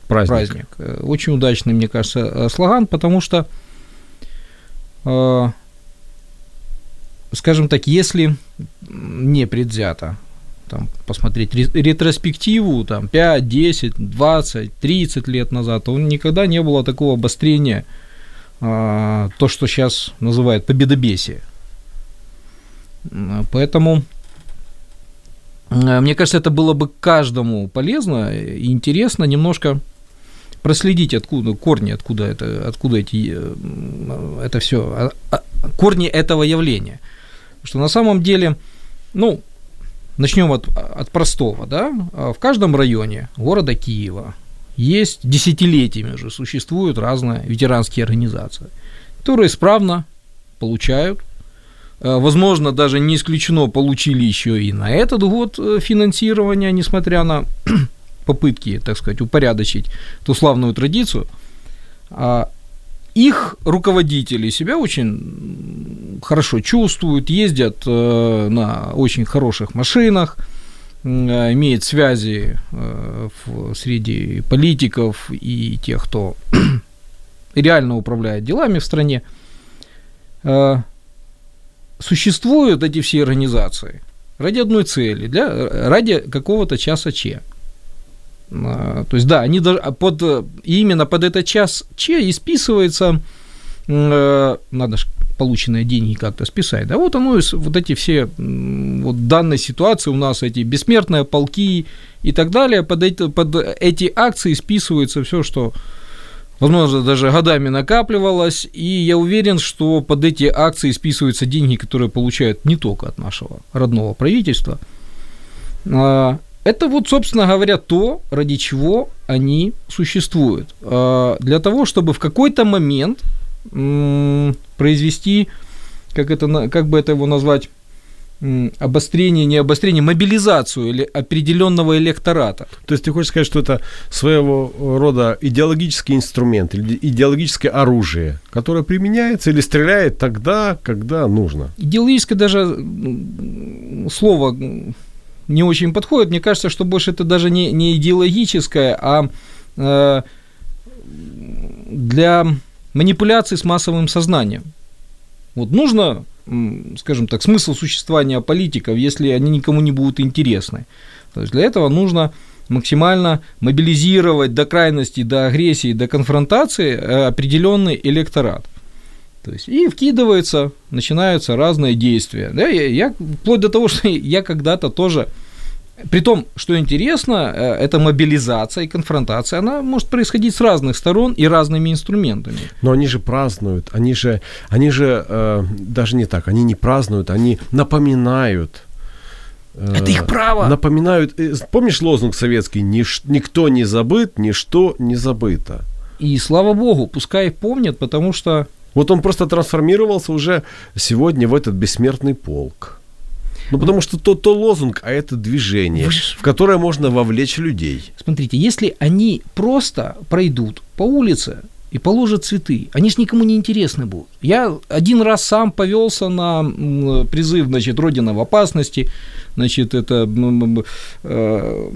Праздник. праздник? Очень удачный, мне кажется, слоган, потому что, скажем так, если не предвзято там, посмотреть ре- ретроспективу там, 5, 10, 20, 30 лет назад, то никогда не было такого обострения, а, то, что сейчас называют победобесие. Поэтому, э, мне кажется, это было бы каждому полезно и интересно немножко проследить, откуда корни, откуда это, откуда эти, э, это все, корни этого явления. Потому что на самом деле, ну, начнем от, от простого, да, А в каждом районе города Киева есть десятилетиями уже существуют разные ветеранские организации, которые исправно получают, э, возможно, даже не исключено, получили еще и на этот год э, финансирование, несмотря на попытки, так сказать, упорядочить ту славную традицию. Их руководители себя очень хорошо чувствуют, ездят э, на очень хороших машинах, э, имеют связи э, среди политиков и тех, кто реально управляет делами в стране. Существуют эти все организации ради одной цели, для, ради какого-то часа Че. А, То есть, да, они дож- под, э, именно под этот час Че и списывается, э, надо же полученные деньги как-то списать, да, вот оно, вот эти все, вот в данной ситуации у нас эти бессмертные полки и так далее, под эти, под эти акции списывается все, что, возможно, даже годами накапливалось, и я уверен, что под эти акции списываются деньги, которые получают не только от нашего родного правительства, а, это вот, собственно говоря, то, ради чего они существуют. А, Для того, чтобы в какой-то момент произвести, как, это, как бы это его назвать, обострение, не обострение, мобилизацию или определенного электората. То есть ты хочешь сказать, что это своего рода идеологический инструмент идеологическое оружие, которое применяется или стреляет тогда, когда нужно. Идеологическое даже слово не очень подходит. Мне кажется, что больше это даже не, не идеологическое, а э, для манипуляции с массовым сознанием. Вот нужно, скажем так, смысл существования политиков, если они никому не будут интересны. То есть для этого нужно максимально мобилизировать до крайности, до агрессии, до конфронтации э, определенный электорат. То есть и вкидывается, начинаются разные действия. Да, я, я- вплоть до того, что я когда-то тоже При том, что интересно, э, эта мобилизация и конфронтация, она может происходить с разных сторон и разными инструментами. Но они же празднуют, они же, они же э, даже не так, они не празднуют, они напоминают. э, Это их право. Напоминают. э, Помнишь лозунг советский? «Ниш- Никто не забыт, ничто не забыто. И слава богу, пускай помнят, потому что Вот он просто трансформировался уже сегодня в этот бессмертный полк. Ну, потому что то, то лозунг, а это движение, в которое можно вовлечь людей. Смотрите, если они просто пройдут по улице и положат цветы, они ж никому не интересны будут. Я один раз сам повелся на призыв, значит, Родина в опасности, значит, это э,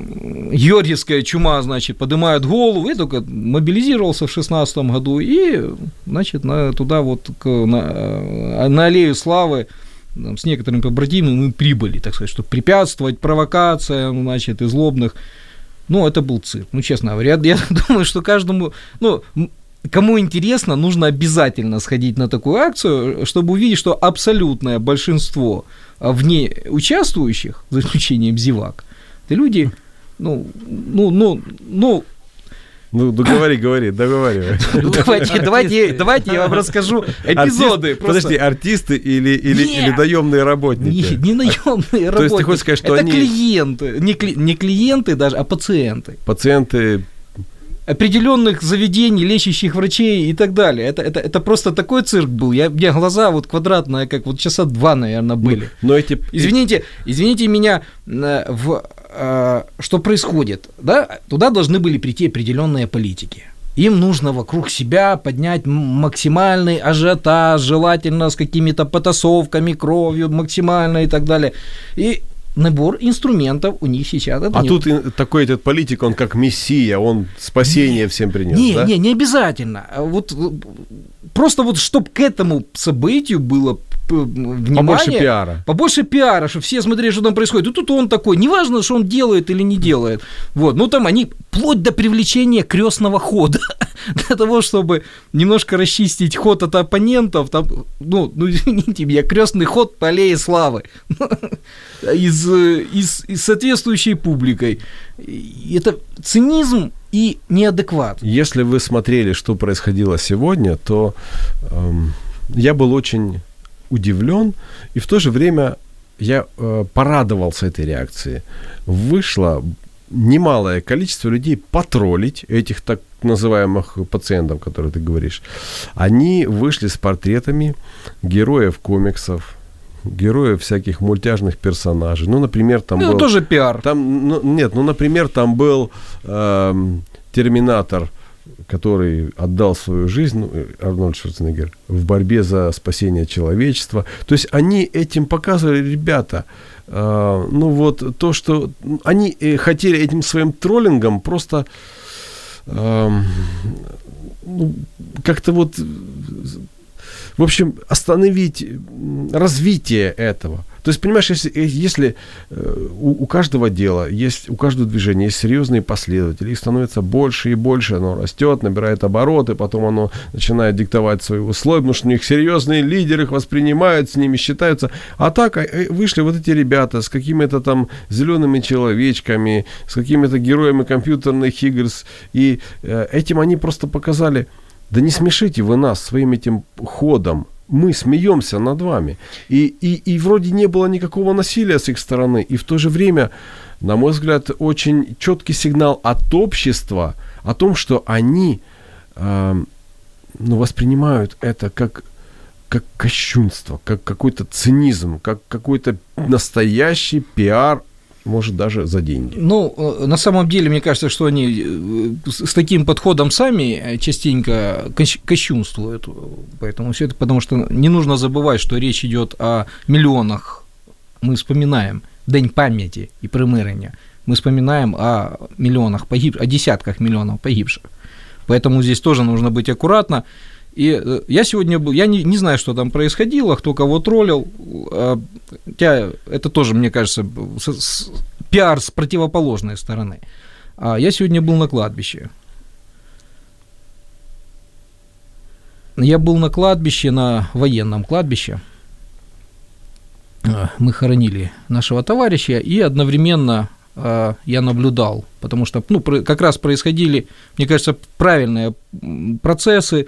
Георгиевская чума, значит, поднимают голову, я только мобилизировался в шестнадцатом году и, значит, на, туда вот к, на, э, на аллею славы с некоторыми побратимами мы прибыли, так сказать, чтобы препятствовать провокациям, значит, и злобных. Ну, это был цирк, ну, честно говоря. Я, я думаю, что каждому, ну, кому интересно, нужно обязательно сходить на такую акцию, чтобы увидеть, что абсолютное большинство а, в ней участвующих, за исключением зевак, это люди, ну, ну, ну, ну, Ну, ну говори, говори, договаривай. давайте, давайте, давайте я вам расскажу эпизоды. Артист-. Подожди, артисты или, или, Нет. или наемные работники? Не, не наемные работники. есть ты хочешь сказать, что это они- клиенты, не, не клиенты даже, а пациенты Пациенты определенных заведений, лечащих врачей и так далее. Это, это, это просто такой цирк был. Я, у меня глаза вот квадратные, как вот часа два, наверное, были. Но эти... Извините, извините меня, э, в, э, что происходит? Да? Туда должны были прийти определенные политики. Им нужно вокруг себя поднять максимальный ажиотаж, желательно с какими-то потасовками, кровью максимально и так далее. И набор инструментов у них сейчас. Это А не- тут такой этот политик, он как мессия, он спасение всем принес, Не, да? не, не обязательно. А Вот э, просто вот чтобы к этому событию было п- внимание, Побольше пиара. побольше пиара, чтобы все смотрели, что там происходит. И тут он такой, неважно, что он делает или не делает. Вот, ну там они вплоть до привлечения крестного хода для того, чтобы немножко расчистить ход от оппонентов. Там, ну, ну извините меня, крестный ход по аллее славы из, э, из, из соответствующей публикой. Это цинизм и неадекват. Если вы смотрели, что происходило сегодня, то эм, я был очень удивлен, и в то же время я э, порадовался этой реакции. Вышло немалое количество людей потроллить этих так называемых пациентов, которые ты говоришь. Они вышли с портретами героев комиксов, героев всяких мультяжных персонажей. Ну, например, там Ну, был... тоже пиар. Там, ну, нет, ну, например, там был эм, Терминатор, который отдал свою жизнь, ну, э, Арнольд Шварценеггер, в борьбе за спасение человечества. То есть они этим показывали, ребята, э, ну вот то, что они э, хотели этим своим троллингом просто эм, ну, как-то вот, э, в общем, остановить развитие этого. То есть, понимаешь, если, э, если э, у, у каждого дела есть, у каждого движения есть серьезные последователи, их становится больше и больше, оно растет, набирает обороты, потом оно начинает диктовать свои условия, потому что у них серьезные лидеры их воспринимают, с ними считаются. А так э, вышли вот эти ребята с какими-то там зелеными человечками, с какими-то героями компьютерных игр, и этим они просто показали, да не смешите вы нас своим этим ходом. Мы смеемся над вами. И, и, и вроде не было никакого насилия с их стороны. И в то же время, на мой взгляд, очень четкий сигнал от общества о том, что они эм, ну, воспринимают это как, как кощунство, как какой-то цинизм, как какой-то настоящий пиар, может, даже за деньги. Ну, э, на самом деле, мне кажется, что они э, с таким подходом сами э, частенько кощ- кощунствуют. Поэтому все это, потому что не нужно забывать, что речь идет о миллионах. Мы вспоминаем День памяти и примирення. Мы вспоминаем о миллионах погибших, о десятках миллионов погибших. Поэтому здесь тоже нужно быть аккуратно. И э, я сегодня был, я не, не знаю, что там происходило, кто кого троллил. а, Хотя это тоже, мне кажется, с- с- пиар с противоположной стороны. А я сегодня был на кладбище. Я был на кладбище, на военном кладбище. А, Мы хоронили нашего товарища, и одновременно э, я наблюдал, потому что, ну, как раз происходили, мне кажется, правильные процессы,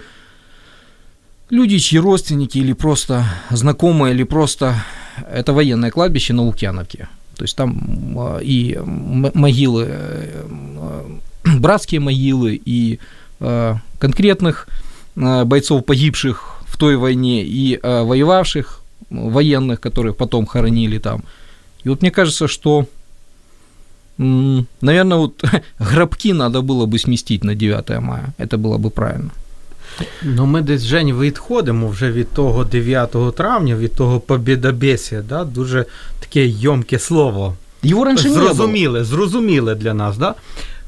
люди, чьи родственники или просто знакомые, или просто это военное кладбище на Лукьяновке. То есть там и могилы, братские могилы, и конкретных бойцов, погибших в той войне, и воевавших военных, которых потом хоронили там. И вот мне кажется, что, наверное, вот гробки надо было бы сместить на 9 мая. Это было бы правильно. Ну, ми десь Жень відходимо вже від того 9 травня, від того побідобесія, да? дуже таке йомке слово. Його раніше не зрозуміле, було. зрозуміле для нас. Да?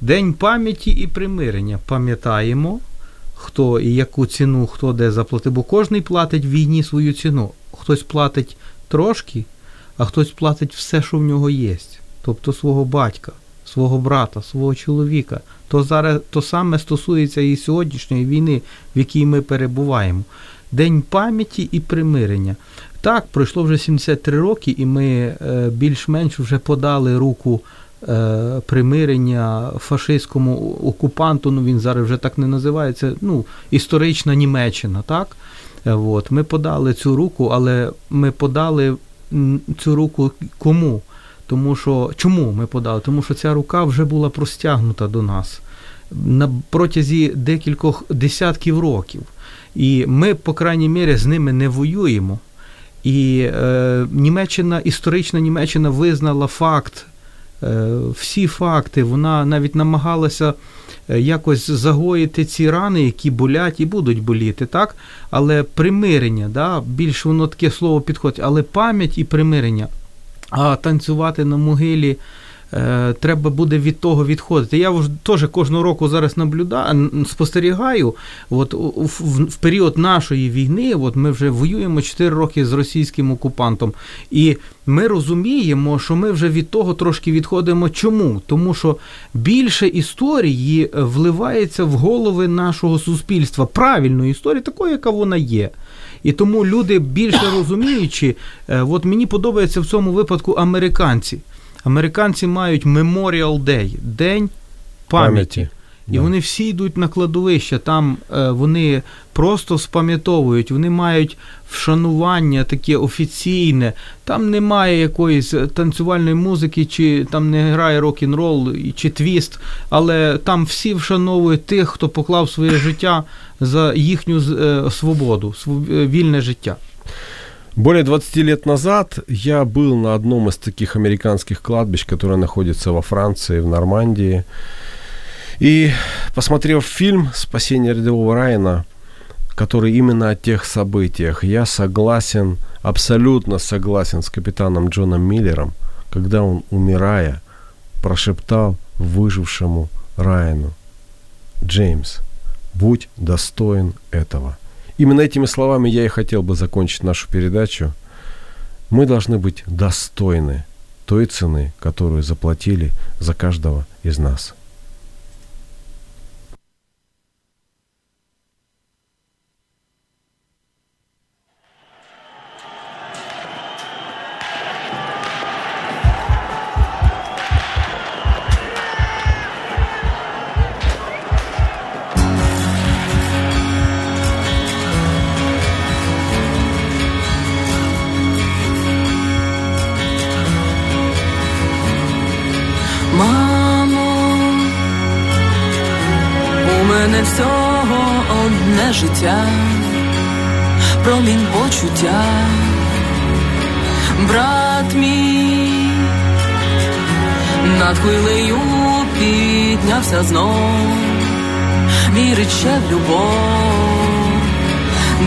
День пам'яті і примирення. Пам'ятаємо, хто і яку ціну, хто де заплатив, бо кожен платить в війні свою ціну хтось платить трошки, а хтось платить все, що в нього є. Тобто свого батька, свого брата, свого чоловіка. То зараз то саме стосується і сьогоднішньої війни, в якій ми перебуваємо. День пам'яті і примирення. Так, пройшло вже 73 роки, і ми е, більш-менш вже подали руку е, примирення фашистському окупанту. Ну він зараз вже так не називається. Ну, історична Німеччина, так? От. Ми подали цю руку, але ми подали цю руку кому? Тому що чому ми подали? Тому що ця рука вже була простягнута до нас на протязі декількох десятків років. І ми, по крайній мірі, з ними не воюємо. І е, Німеччина, історична Німеччина визнала факт, е, всі факти, вона навіть намагалася Е, якось загоїти ці рани, які болять і будуть боліти, так? Але примирення, да, більш воно таке слово підходить, але пам'ять і примирення. А танцювати на могилі треба буде від того відходити. Я теж кожного року зараз наблюдаю, спостерігаю. От в, період нашої війни, от ми вже воюємо 4 роки з російським окупантом, і ми розуміємо, що ми вже від того трошки відходимо. Чому? Тому що більше історії вливається в голови нашого суспільства, правильної історії, такої, яка вона є. І тому люди більше розуміючи, е, от мені подобається в цьому випадку американці. Американці мають Memorial Day, День пам'яті. І вони всі йдуть на кладовище, там е, вони просто спам'ятовують, вони мають вшанування таке офіційне, там немає якоїсь танцювальної музики, чи там не грає рок-н-рол, чи твіст, але там всі вшановують тих, хто поклав своє життя за їхню е, свободу, е, вільне життя. Более 20 лет назад я был на одном из таких американских кладбищ, которое находится во Франции, в Нормандии. И посмотрев фильм «Спасение рядового Райана», который именно о тех событиях, я согласен, абсолютно согласен с капитаном Джоном Миллером, когда он, умирая, прошептал выжившему Райану, «Джеймс, будь достоин этого». Именно этими словами я и хотел бы закончить нашу передачу. Мы должны быть достойны той цены, которую заплатили за каждого из нас. Життя, промінь почуття, брат мій, над хвилею піднявся знов, вірить ще в любов,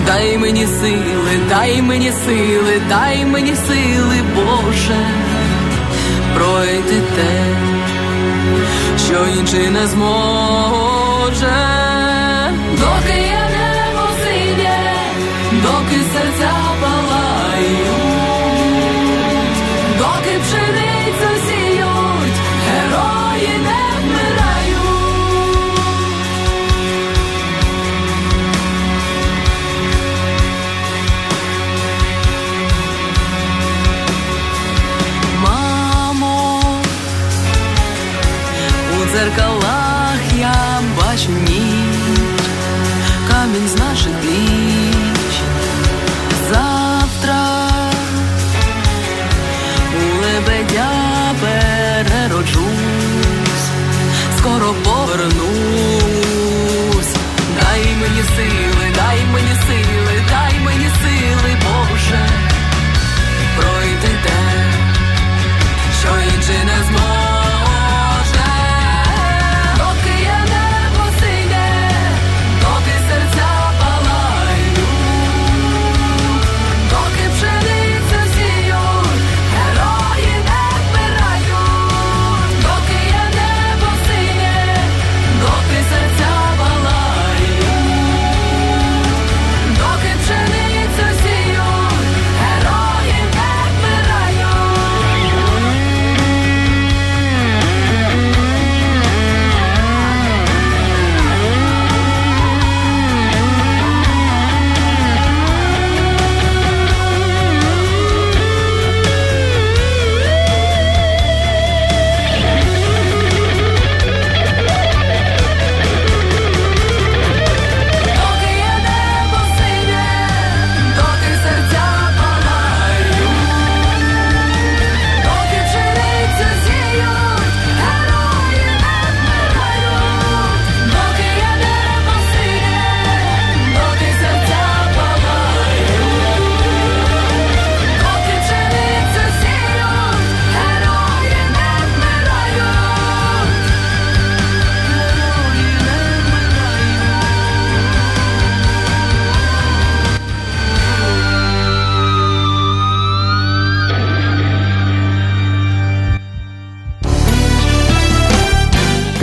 дай мені сили, дай мені сили, дай мені сили, Боже, пройти те, що інший не зможе. Доки доки серця палають, доки пшеницю сіють, герої не вмирають. Мамо, у дзеркалах я бачу ніч, камінь з наших пліч. Скоро повернусь. Дай мені сили, дай мені сили, дай мені сили, Боже, пройти те, що інше не